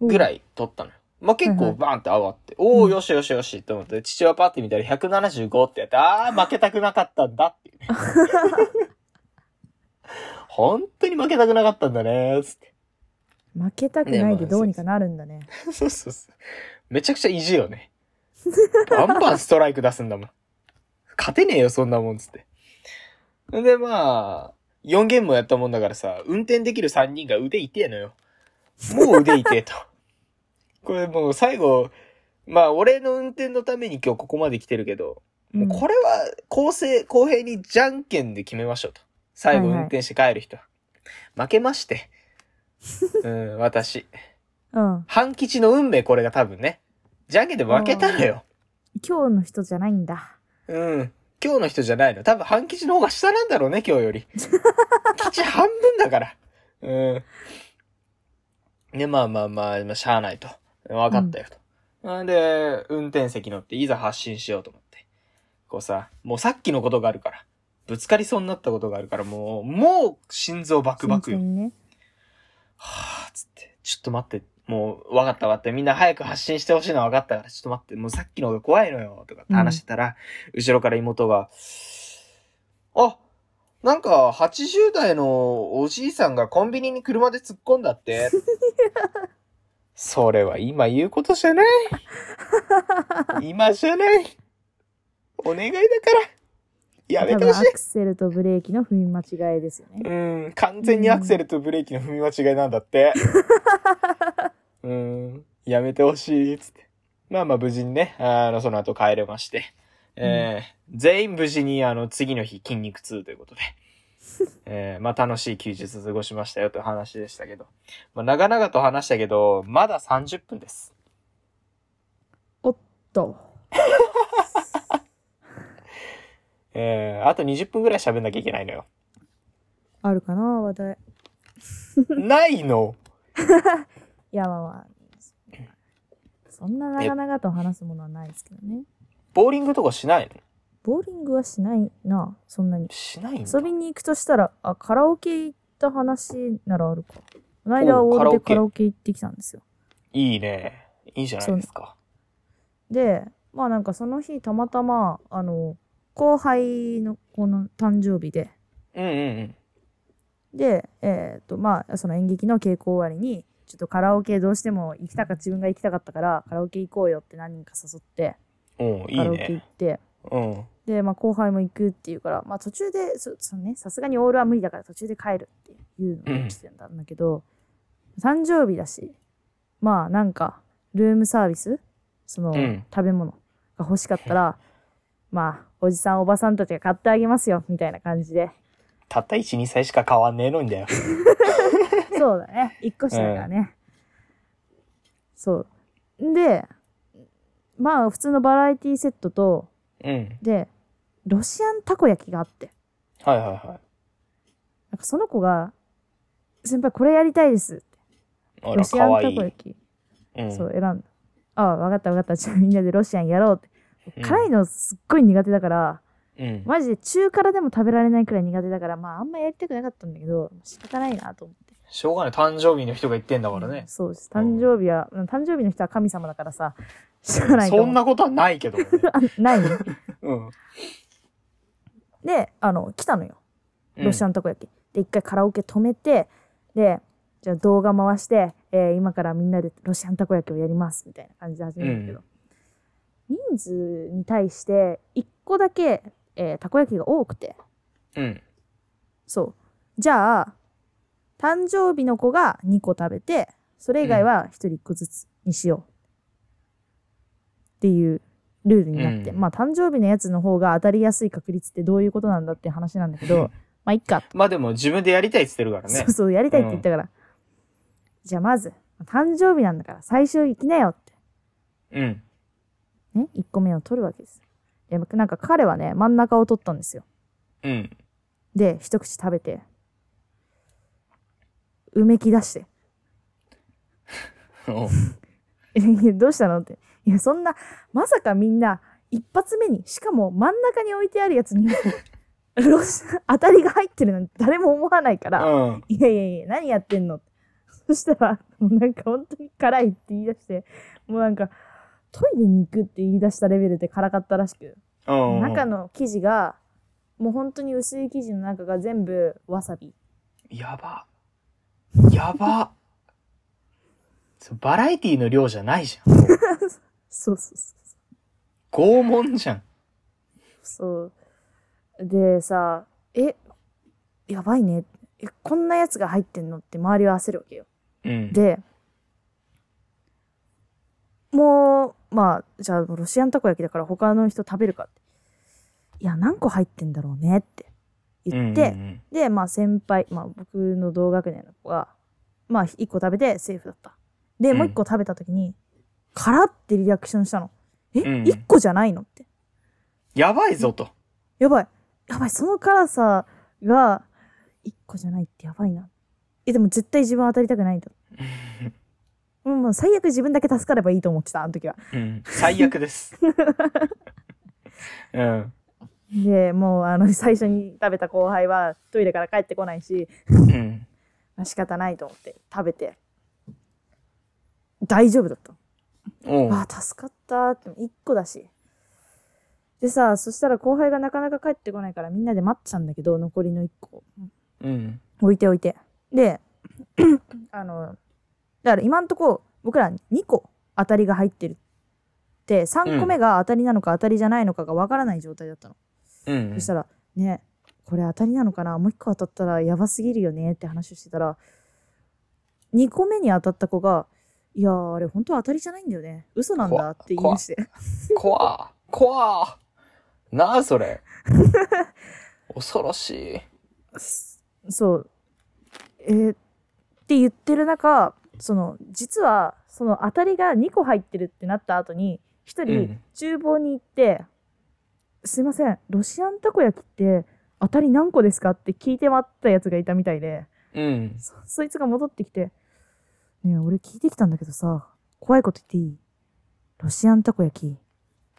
ぐらい。い取ったのよ。まあ、結構はいはいバーンって上がって、おーうんよしよしよしって思って、父親パって見たら175ってやって、あー負けたくなかったんだっていうね。本当に負けたくなかったんだね、つって。負けたくないでどうにかなるんだね。そうそうそう。めちゃくちゃ意地よね。バンバンストライク出すんだもん。勝てねえよ、そんなもん、つって。で、まあ、4ゲームもやったもんだからさ、運転できる3人が腕痛えのよ。もう腕痛えと。これもう最後、まあ、俺の運転のために今日ここまで来てるけど、もうこれは公正、公平にじゃんけんで決めましょうと。最後はいはい運転して帰る人は。負けまして。うん、私。うん。うん。半吉の運命これが多分ね。じゃんけんで負けたのよ。今日の人じゃないんだ。うん。今日の人じゃないの。多分半吉の方が下なんだろうね、今日より。吉半分だから。うん。で、まあまあまあ、まあ、しゃあないと。分かったよと。ん、で、運転席乗っていざ発進しようと思って。こうさ、もうさっきのことがあるから。ぶつかりそうになったことがあるから、もう、もう心臓バクバクよ。ね。はぁ、つって、ちょっと待って、もう、わかったわかった。みんな早く発信してほしいのはわかったから、ちょっと待って、もうさっきの方が怖いのよ、とかって話してたら、後ろから妹が、あ、なんか、80代のおじいさんがコンビニに車で突っ込んだって。それは今言うことじゃない。今じゃない。お願いだから。やめ多てほしい。分アクセルとブレーキの踏み間違いですよね。うん、完全にアクセルとブレーキの踏み間違いなんだって。うん、やめてほしい、つって。まあまあ無事にね、あの、その後帰れまして。えー全員無事にあの、次の日筋肉痛ということで。えーまあ楽しい休日過ごしましたよという話でしたけど。まあ長々と話したけど、まだ30分です。と。えーあと20分ぐらい喋んなきゃいけないのよ。あるかな話題。ないの？いや、まあまあ、そんな長々と話すものはないですけどね。ボーリングとかしないの？ボーリングはしないな、そんなに。しない遊びに行くとしたら、あ、カラオケ行った話ならあるか。この間オールでカラオケ行ってきたんですよ。いいね。いいじゃないですか。で、まあなんかその日たまたま、あの、後輩の子の誕生日で、うんうんうん。で、えっ、と、まあ、その演劇の稽古終わりに、ちょっとカラオケどうしても行きたか、自分が行きたかったから、カラオケ行こうよって何人か誘って、カラオケ行ね。って、うん。で、まあ後輩も行くっていうから、まあ途中で、そね、さすがにオールは無理だから途中で帰るっていうのを言ってたんだけど、誕生日だし、まあなんか、ルームサービスその、うん食べ物が欲しかったら、まあ、おじさんおばさんたちが買ってあげますよ、みたいな感じで。たった1、2歳しか変わんねえのにだよ。そうだね。一個下だからね。そう。で、まあ普通のバラエティセットと、うん。で、ロシアンたこ焼きがあって、はいはいはなんかその子が、先輩これやりたいですって。ロシアン。たこ焼き、うん。そう選んだ。ああ、わかったわかった。じゃあみんなでロシアンやろうって。うん辛いのすっごい苦手だから、うん。マジで中辛でも食べられないくらい苦手だから、まああんまやりたくなかったんだけど、仕方ないなと思って。しょうがない。誕生日の人が言ってんだからね。そうです。誕生日は、誕生日の人は神様だからさ、しょうがないと思うそんなことはないけどね。あない？ね。うん。で、あの、来たのよ。ロシアン。ンたこ焼き。で、一回カラオケ止めて、で、じゃあ動画回して、えー今からみんなでロシアンたこ焼きをやります、みたいな感じで始めるんだけど、人数に対して、一個だけ、えーたこ焼きが多くて、うん。そう。じゃあ、誕生日の子が2個食べて、それ以外は1人1個ずつにしよう。っていうルールになって、うんまあ誕生日のやつの方が当たりやすい確率ってどういうことなんだって話なんだけど、まあいっか。まあでも自分でやりたいって言ってるからねそう。そう、やりたいって言ったから。じゃあまず、誕生日なんだから最初行きなよって。うん。ね、1個目を取るわけです。で、なんか彼はね、真ん中を取ったんですよ。うん。で、一口食べて、うめき出して。どうしたのって。いや、そんな、まさかみんな、一発目に、しかも真ん中に置いてあるやつに、ロシ当たりが入ってるなんて誰も思わないから、うん。いやいやいや、何やってんのそしたら、もうなんか本当に辛いって言い出して、もうなんか、トイレに行くって言い出したレベルで辛かったらしく、うん。中の生地が、もう本当に薄い生地の中が全部わさび。やば。やば。そうバラエティの量じゃないじゃん。そうそうそう拷問じゃん。そう。でさ、え、やばいね。え、こんなやつが入ってんのって周りは焦るわけよ。うん。で、もう、まあ、じゃあロシアンたこ焼きだから他の人食べるかって。いや、何個入ってんだろうねって言って、うんうんで、まあ先輩、まあ僕の同学年の子が、まあ1個食べてセーフだった。で、うんもう1個食べた時に、辛ってリアクションしたの。え、うん1個じゃないのって。やばいぞと。やばい。やばい、その辛さが1個じゃないってやばいな。え、でも絶対自分は当たりたくないんだ。うん、もう最悪自分だけ助かればいいと思ってた、あの時は。うん。最悪です。うん。で、もうあの、最初に食べた後輩はトイレから帰ってこないし、うん。まあ仕方ないと思って食べて、大丈夫だった。あ、助かったって、1個だし。でさ、そしたら後輩がなかなか帰ってこないからみんなで待ってたんだけど、残りの1個。うん。置いておいて。で、あの、だから今んとこ僕ら2個当たりが入ってる。で、3個目が当たりなのか当たりじゃないのかがわからない状態だったの。うん。そしたら、ね、これ当たりなのかな？もう1個当たったらやばすぎるよねって話をしてたら、2個目に当たった子が、いやー、あれ本当は当たりじゃないんだよね。嘘なんだって言い出して。怖怖なあ、それ。恐ろしい。そう。えーって言ってる中、その、実は、その当たりが2個入ってるってなった後に、一人うん、厨房に行って、すいません、ロシアンたこ焼きって当たり何個ですかって聞いて回ったやつがいたみたいで、うん。そそいつが戻ってきて、ねえ、俺聞いてきたんだけどさ、怖いこと言っていい？ロシアンたこ焼き、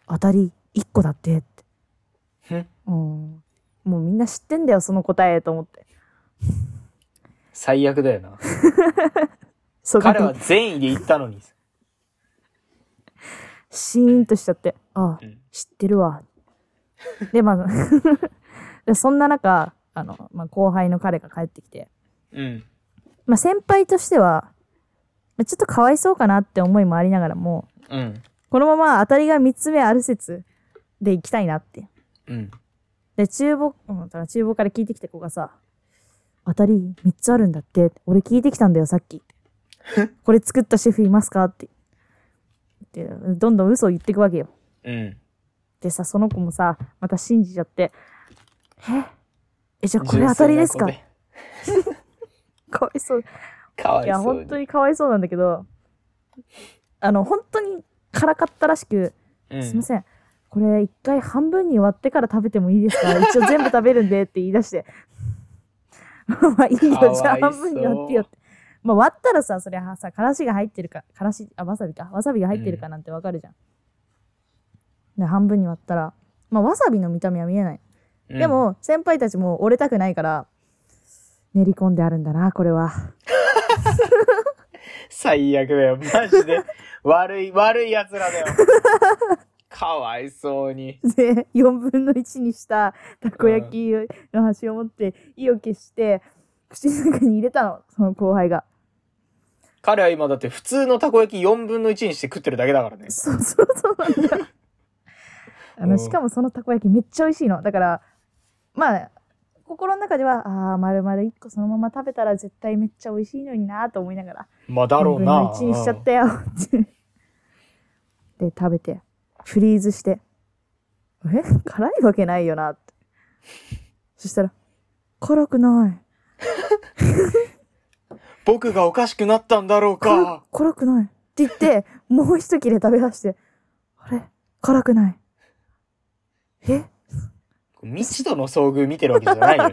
当たり1個だってって。うん。もうみんな知ってんだよ、その答えと思って。最悪だよな。そう彼は善意で言ったのに。シーンとしちゃって、ああ、うん知ってるわ。で、まあ、でそんな中、あの、まあ、後輩の彼が帰ってきて、うん。まあ、先輩としては、まあちょっとかわいそうかなって思いもありながらも、うん。このまま当たりが3つ目ある説で行きたいなって。うん。で、厨房、うん、だから厨房から聞いてきた子がさ、当たり3つあるんだって。俺聞いてきたんだよ、さっき。これ作ったシェフいますかって。で、どんどん嘘を言っていくわけよ。うん。でさ、その子もさ、また信じちゃって、え？え、じゃあこれ当たりですか？かわいそう。かわいいや、そうに。本当にかわいそうなんだけど、あの、本当に辛かったらしく、うんすいません。これ一回半分に割ってから食べてもいいですか？一応全部食べるんでって言い出して。まあいいよ、じゃあ半分に割ってよって。まあ割ったらさ、そりゃさ、からしが入ってるか、からし、あ、わさびか。わさびが入ってるかなんてわかるじゃん。で、半分に割ったら、まあわさびの見た目は見えない。うんでも、先輩たちも折れたくないから、練り込んであるんだな、これは。最悪だよ。マジで。悪い、悪い奴らだよ。かわいそうに。で、4分の1にしたたこ焼きの端を持って、意を決して、口の中に入れたの、その後輩が。彼は今だって普通のたこ焼き4分の1にして食ってるだけだからね。そうそうそうなんだよ。あの、うんしかもそのたこ焼きめっちゃ美味しいの。だから、まあ、心の中では、ああ、丸々1個そのまま食べたら絶対めっちゃ美味しいのになと思いながら、まあだろう4な。分の1にしちゃったよって。で、食べて、フリーズして、え？辛いわけないよなって。そしたら、辛くない。僕がおかしくなったんだろう辛か。辛くない。って言って、もう一切れ食べ出して、あれ？辛くない？え？未知との遭遇見てるわけじゃないよ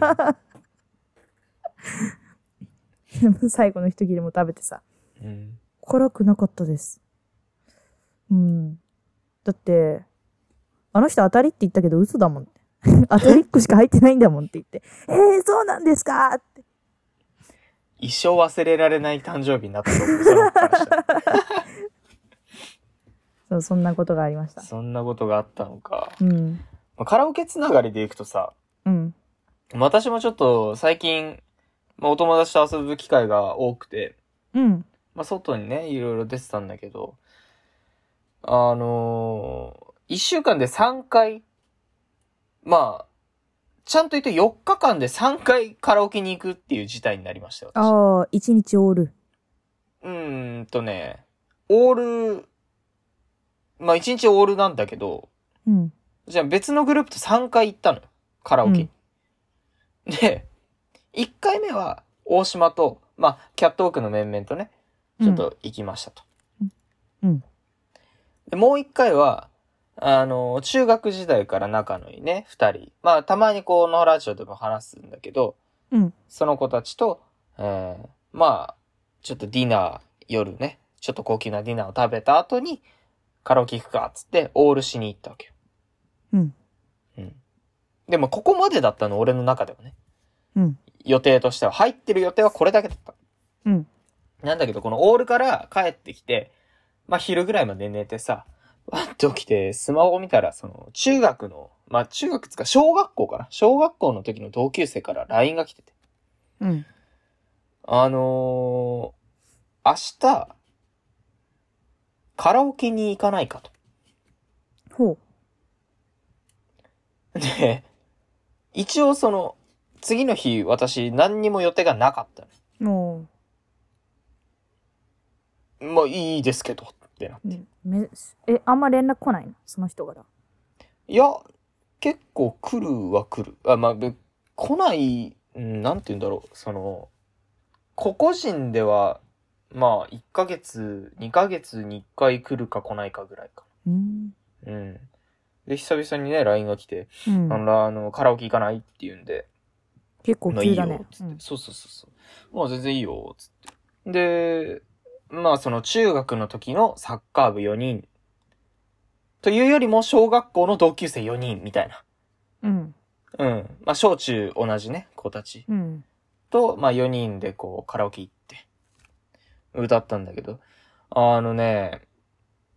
最後の一切れも食べてさ、うん。辛くなかったです。うん。だって、あの人当たりって言ったけど嘘だもん。当たり1個しか入ってないんだもんって言って、えー、そうなんですか？って。一生忘れられない誕生日になったと思う。その子からしたらそう、そんなことがありました。そんなことがあったのか。うん。まあカラオケつながりでいくとさ、うん。私もちょっと最近、まあ、お友達と遊ぶ機会が多くて、うん。まあ、外にね、いろいろ出てたんだけど、あのー、一週間で3回、まあ、ちゃんと言うと4日間で3回カラオケに行くっていう事態になりましたよ。私ああ、一日オール。うーんとね、オール、まあ1日オールなんだけど、うん。じゃあ別のグループと3回行ったのよ。カラオケに。で、1回目は大島と、まあキャットウォークの面々とね、ちょっと行きましたと。うん。で、もう1回は、あの、中学時代から仲のいいね、2人。まあたまにこのラジオでも話すんだけど、うん。その子たちと、えー、まあ、ちょっとディナー、夜ね、ちょっと高級なディナーを食べた後に、カラオケ行くか、つって、オールしに行ったわけよ。うん。うん。でも、ここまでだったの、俺の中ではね。うん。予定としては、入ってる予定はこれだけだった。うん。なんだけど、このオールから帰ってきて、まあ、昼ぐらいまで寝てさ、わって起きて、スマホを見たら、その、中学の、まあ、中学つか、小学校かな？小学校の時の同級生から LINE が来てて。うん。あのー、明日、カラオケに行かないかと。ほで、一応その、次の日、私、何にも予定がなかったう。もの。まあ、いいですけど、ってなって。う、めえ、あんま連絡来ないの？その人から。いや、結構来るは来る。あ、まあ、べ来ない、うんなんて言うんだろう。その、個々人では、まあ、1ヶ月、2ヶ月に1回来るか来ないかぐらいかうん。な。うん。で、久々にね、LINE が来て、うんあ。の、あのカラオケ行かないって言うんで、結構急だね。、つって、うんそうそうそうそう。まあ全然いいよ、つって。で、まあその中学の時のサッカー部4人というよりも小学校の同級生4人みたいな。うん。うん。まあ、小中同じね、子たちうん。と、まあ、4人でこう、カラオケ行って、歌ったんだけど、あのね、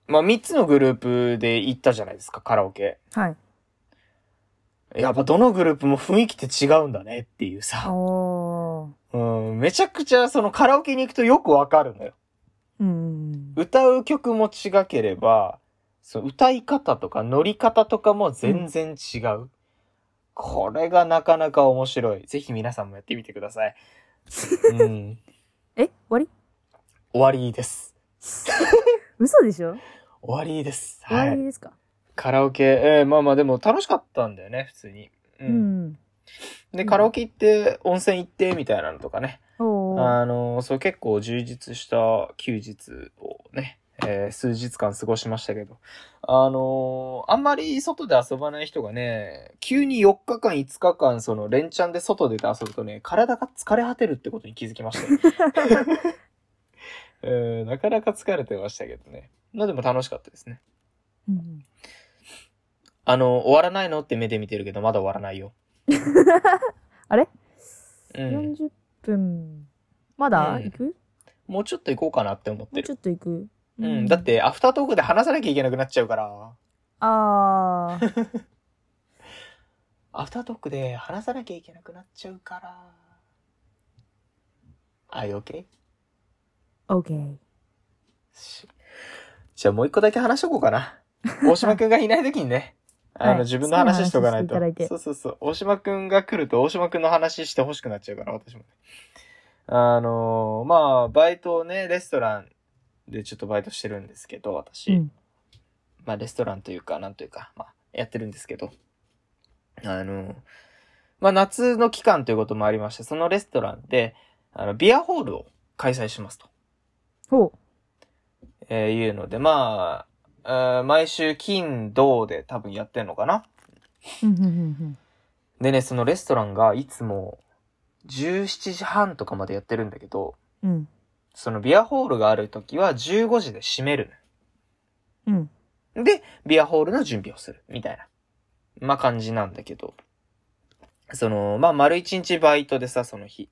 まあ、3つのグループで行ったじゃないですか、カラオケ。はい。やっぱどのグループも雰囲気って違うんだねっていうさ。うん、めちゃくちゃそのカラオケに行くとよくわかるのよ。うん。歌う曲も違ければ、その歌い方とか乗り方とかも全然違う。これがなかなか面白い。ぜひ皆さんもやってみてください。うん。え終わり？終わりです。嘘でしょ？終わりです。終わはい。りですか？カラオケ、えーまあまあでも楽しかったんだよね、普通に。う。うんん。で、カラオケ行って、温泉行って、みたいなのとかね。あの、そう結構充実した休日をね、えー数日間過ごしましたけど、あのあんまり外で遊ばない人がね、急に4日間5日間その連チャンで外出て遊ぶとね、体が疲れ果てるってことに気づきましたよ。え ーなかなか疲れてましたけどね。まあでも楽しかったですね。うんあの、終わらないのって目で見てるけど、まだ終わらないよ。あれ？うん。40分。まだうん行く？もうちょっと行こうかなって思ってる。もうちょっと行くうん。だっ。て、アフタートークで話さなきゃいけなくなっちゃうから。あー。アフタートークで話さなきゃいけなくなっちゃうから。あ、い OK? OK。しじゃあもう一個だけ話しとこうかな。大島くんがいない時にね。あの、はい自分の話しとかないと好きな話していただいて。そうそうそう。大島くんが来ると大島くんの話してほしくなっちゃうから、私もね。あのーまあ、バイトをね、レストランでちょっとバイトしてるんですけど、私。うん。まあ、レストランというか、なんというか、まあ、やってるんですけど、あの、まあ、夏の期間ということもありまして、そのレストランで、あの、ビアホールを開催しますと、ほえーいうので、まあ、あー毎週金、土で多分やってんのかな。でね、そのレストランがいつも17時半とかまでやってるんだけど、うん。うん。そのビアホールがある時は15時で閉めるうん。の。で、ビアホールの準備をする。みたいな。まあ感じなんだけど。その、まあ丸一日バイトでさ、その日。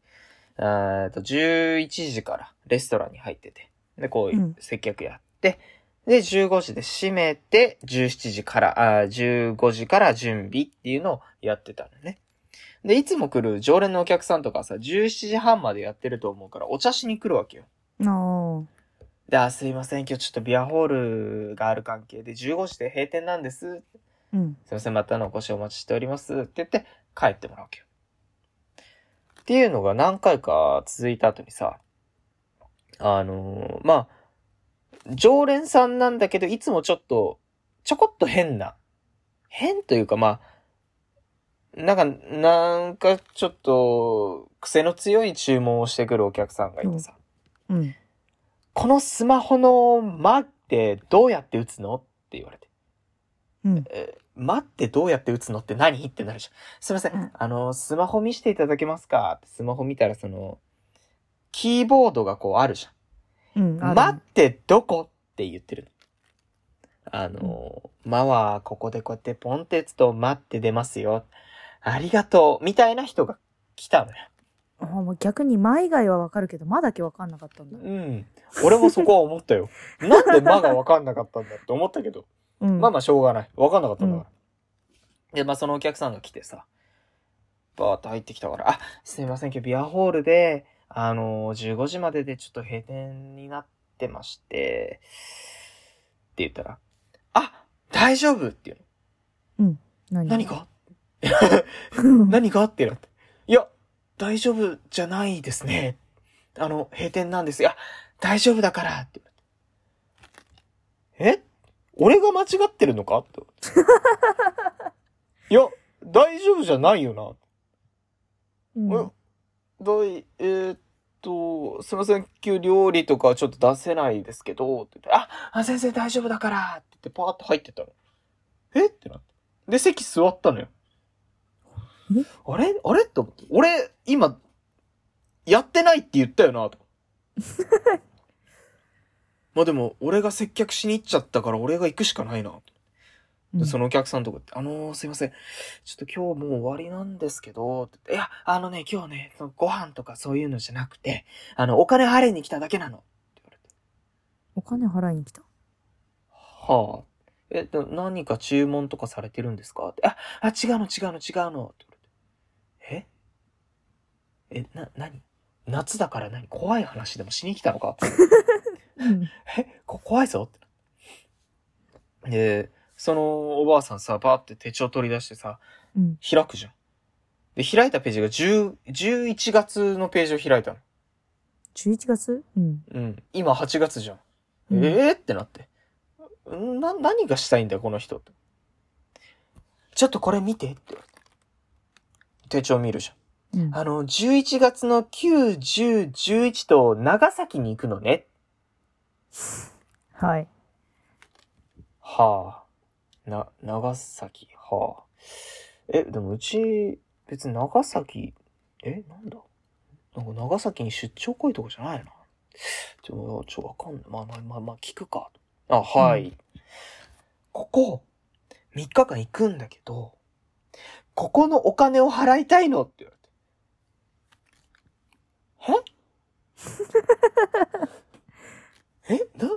えっと、11時からレストランに入ってて。で、こううん接客やって。で、15時で閉めて、17時から、あー15時から準備っていうのをやってたのね。で、いつも来る常連のお客さんとかさ、17時半までやってると思うから、お茶しに来るわけよ。あー。で、あ、すいません、今日ちょっとビアホールがある関係で15時で閉店なんです。うん。すいません、またのお越しお待ちしております。って言って帰ってもらうわけよ。っていうのが何回か続いた後にさ、あのーまあ、常連さんなんだけど、いつもちょっと、ちょこっと変な、変というかまあ、なんか、なんかちょっと、癖の強い注文をしてくるお客さんがいてさ、うん。このスマホの間ってどうやって打つのって言われて。うん。えー間ってどうやって打つのって何？ってなるじゃん。すいません。うんあの、スマホ見せていただけますか？ってスマホ見たらその、キーボードがこうあるじうん。ゃん。ある間ってどこ？って言ってるの。あの、間はここでこうやってポンって打つと間って出ますよ。ありがとう。みたいな人が来たのよ。あもう逆に前以外はわかるけど、間だけわかんなかったんだ。うん。俺もそこは思ったよ。なんで間がわかんなかったんだって思ったけど。うん。まあまあしょうがない。わかんなかったんだから。で、まあそのお客さんが来てさ、バーッと入ってきたから、あ、すいません、今日ビアホールで、あのー、15時まででちょっと閉店になってまして、って言ったら、あ、大丈夫っていうの。何何か？何 何かってなって。いや、大丈夫じゃないですね。あの、閉店なんです。いや、大丈夫だからって。え？俺が間違ってるのか？って。いや、大丈夫じゃないよな。うんい、えーっと、すいません、今日料理とかちょっと出せないですけど、って言って、あ、あ先生大丈夫だからって言ってパーッと入ってったの。え？ってなって。で、席座ったのよ。え？あれ？あれ？と思って。俺、今、やってないって言ったよな、と。まあでも、俺が接客しに行っちゃったから俺が行くしかないな。うんそのお客さんとかって、あのー、すいません。ちょっと今日もう終わりなんですけど、いや、あのね、今日ね、そのご飯とかそういうのじゃなくて、あの、お金払いに来ただけなの。って言われて。お金払いに来た？はあ。え、で何か注文とかされてるんですか？って。あ、あ、違うの違うの違うの。って。ええ、な、何？夏だから何？怖い話でもしに来たのか？うん。え、こ怖いぞって。で、そのおばあさんさ、バーって手帳取り出してさ、うん。開くじゃん。で、開いたページが10 11月のページを開いたの。11月？うん。うん。今8月じゃん。うんええー、ってなって。んな、何がしたいんだよ、この人って。ちょっとこれ見てって。手帳見るじうんあの、11月の9、10、11と長崎に行くのね。はい。はあ。な、長崎、はあ。え、でもうち、別に長崎、え、なんだ？なんか長崎に出張来いとかじゃないな。ちょ、ちょ、わかんない。まあまあまあまあ、聞くか。あ、はい。ここ、3日間行くんだけど、ここのお金を払いたいのって言われて。え？え？な？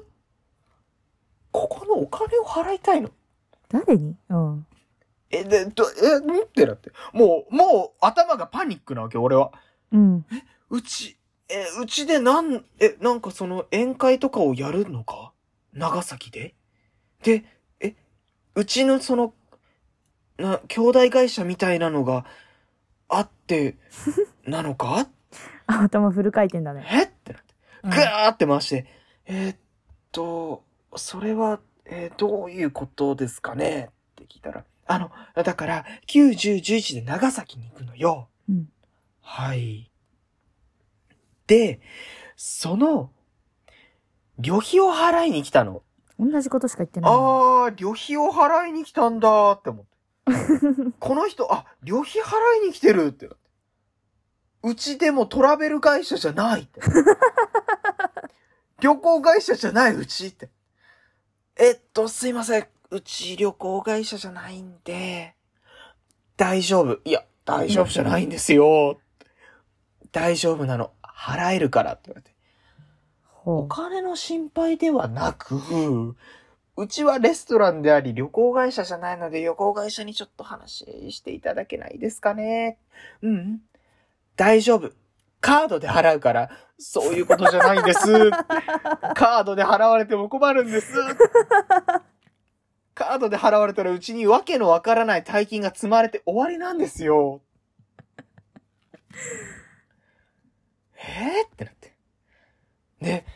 ここのお金を払いたいの？誰に？うん。え、で、ど、え、んってなって。もう、もう頭がパニックなわけ、俺は。うん。うち、え、うちでなん、え、なんかその宴会とかをやるのか？長崎で？で、え、うちのその、な、兄弟会社みたいなのがあって、なのか？あ頭フル回転だね。え？ってなって。うんぐーって回して、えーっと、それは、えーどういうことですかね？って聞いたら、あの、だから、9、10、11で長崎に行くのよ。うんはい。で、その、旅費を払いに来たの。同じことしか言ってない。あー、旅費を払いに来たんだって思って。この人、あ、旅費払いに来てるってなって。うちでもトラベル会社じゃないって。旅行会社じゃないうちって。えっと、すいません。うち旅行会社じゃないんで、大丈夫。いや、大丈夫じゃないんですよ。大丈夫なの。払えるからって言われて。おほ金の心配ではなく、うちはレストランであり旅行会社じゃないので旅行会社にちょっと話していただけないですかね。うん。大丈夫。カードで払うから、そういうことじゃないんです。カードで払われても困るんです。カードで払われたらうちにわけのわからない大金が積まれて終わりなんですよ。えー、ってなって。で、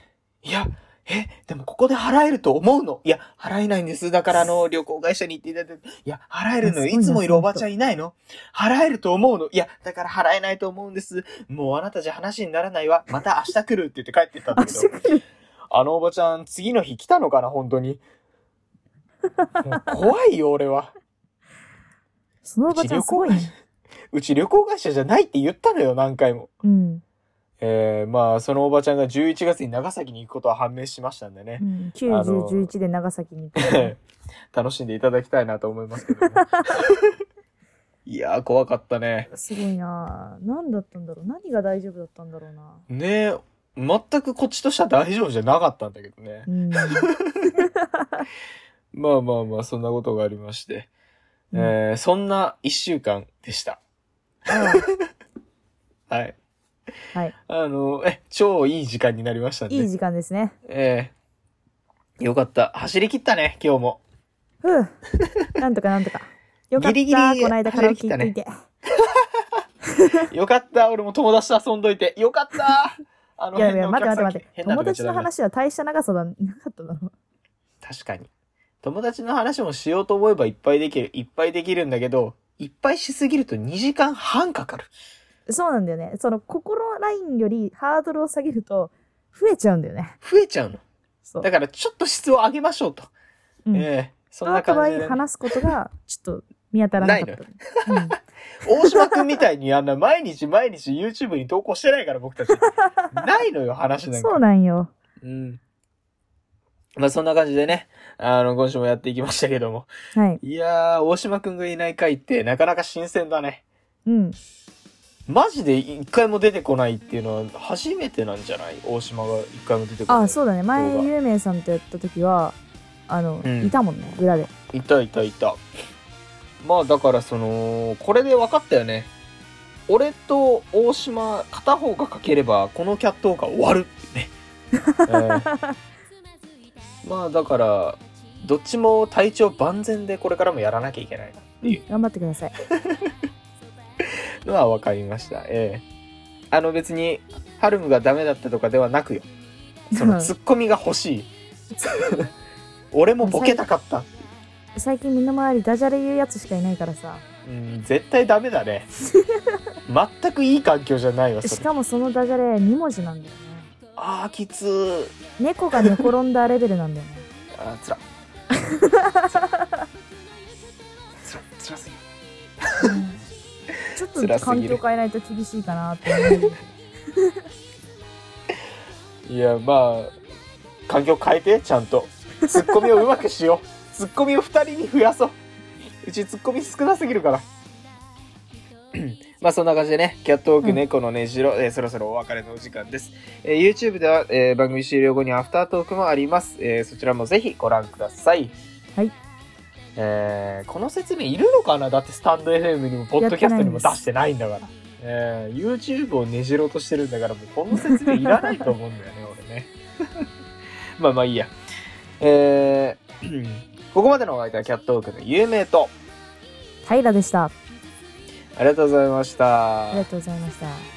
いや、え、でもここで払えると思うの？いや、払えないんです。だからあの、旅行会社に行っていただいて、いや、払えるのよ。いつもいるおばちゃんいないの？払えると思うの？いや、だから払えないと思うんです。もうあなたじゃ話にならないわ。また明日来るって言って帰ってったんう。だけど。あのおばちゃん、次の日来たのかな、本当に。怖いよ、俺は。そのおばちゃんすごいね。うち旅行会社じゃないって言ったのよ、何回も。うん。えー、まあ、そのおばちゃんが11月に長崎に行くことは判明しましたんでねう。ん。9、あの10、11で長崎に行く。楽しんでいただきたいなと思いますけどね。いやー、怖かったね。すごいなぁ何だったんだろう何が大丈夫だったんだろうなねえ、全くこっちとしては大丈夫じゃなかったんだけどね。うん。まあまあまあ、そんなことがありまして。うんえー、そんな一週間でした。はい。はい。あの、え、超いい時間になりましたんで。いい時間ですね。ええよかった。走り切ったね、今日も。ふう。なんとかなんとか。よかった。ギリギリこの間カラオケ行っていて。よかった。俺も友達と遊んどいて。よかった。あのいやいや、待って待って待って。変な友達のとこ言っちゃダメだ話は大した長さだなかっただろう。確かに。友達の話もしようと思えばいっぱいできる。いっぱいできるんだけど、いっぱいしすぎると2時間半かかる。そうなんだよね。その心ラインよりハードルを下げると増えちゃうんだよね。増えちゃうの。そう。だからちょっと質を上げましょうと。うん、ええそんな感じで、ね。話すことがちょっと見当たらなかった。うん大島くんみたいにあんな毎日毎日 YouTube に投稿してないから僕たち。ないのよ、話なんか。そうなんよ。うん。まあそんな感じでね、あの、今週もやっていきましたけども。はい。いやー、大島くんがいない回ってなかなか新鮮だね。うん。マジで一回も出てこないっていうのは初めてなんじゃない？大島が一回も出てこない。あ、そうだね。前、動画ゆうめいさんとやった時は、あの、うんいたもんね、裏で。いたいたいた。まあだからその、これで分かったよね。俺と大島、片方がかければ、このキャットウォーカー終わるってね。えー まあだから、どっちも体調万全でこれからもやらなきゃいけないなっていう頑張ってください。のは分かりました。ええあの別に、ハルムがダメだったとかではなくよ。そのツッコミが欲しい。俺もボケたかった。最近身の回りダジャレ言うやつしかいないからさ。うん、絶対ダメだね。全くいい環境じゃないわ。しかもそのダジャレ2文字なんだよね。あー、きつー。猫が寝転んだレベルなんだよね。あー、つら。つら、つらすぎちょっと環境変えないと厳しいかなって思う。いや、まあ、環境変えて、ちゃんと。ツッコミをうまくしよう。ツッコミを2人に増やそう。うちツッコミ少なすぎるから。まあそんな感じでね、キャットウォークうん猫のねじろ、えーそろそろお別れのお時間です。えー YouTube では、えー番組終了後にアフタートークもあります。えーそちらもぜひご覧ください。はい。えーこの説明いるのかな？だってスタンド FM にもポッドキャストにも出してないんだから。えー YouTube をねじろうとしてるんだからもうこの説明いらないと思うんだよね俺ね。まあまあいいや。えー ここまでのお相手はキャットウォークの有名と平でした。ありがとうございましたありがとうございました。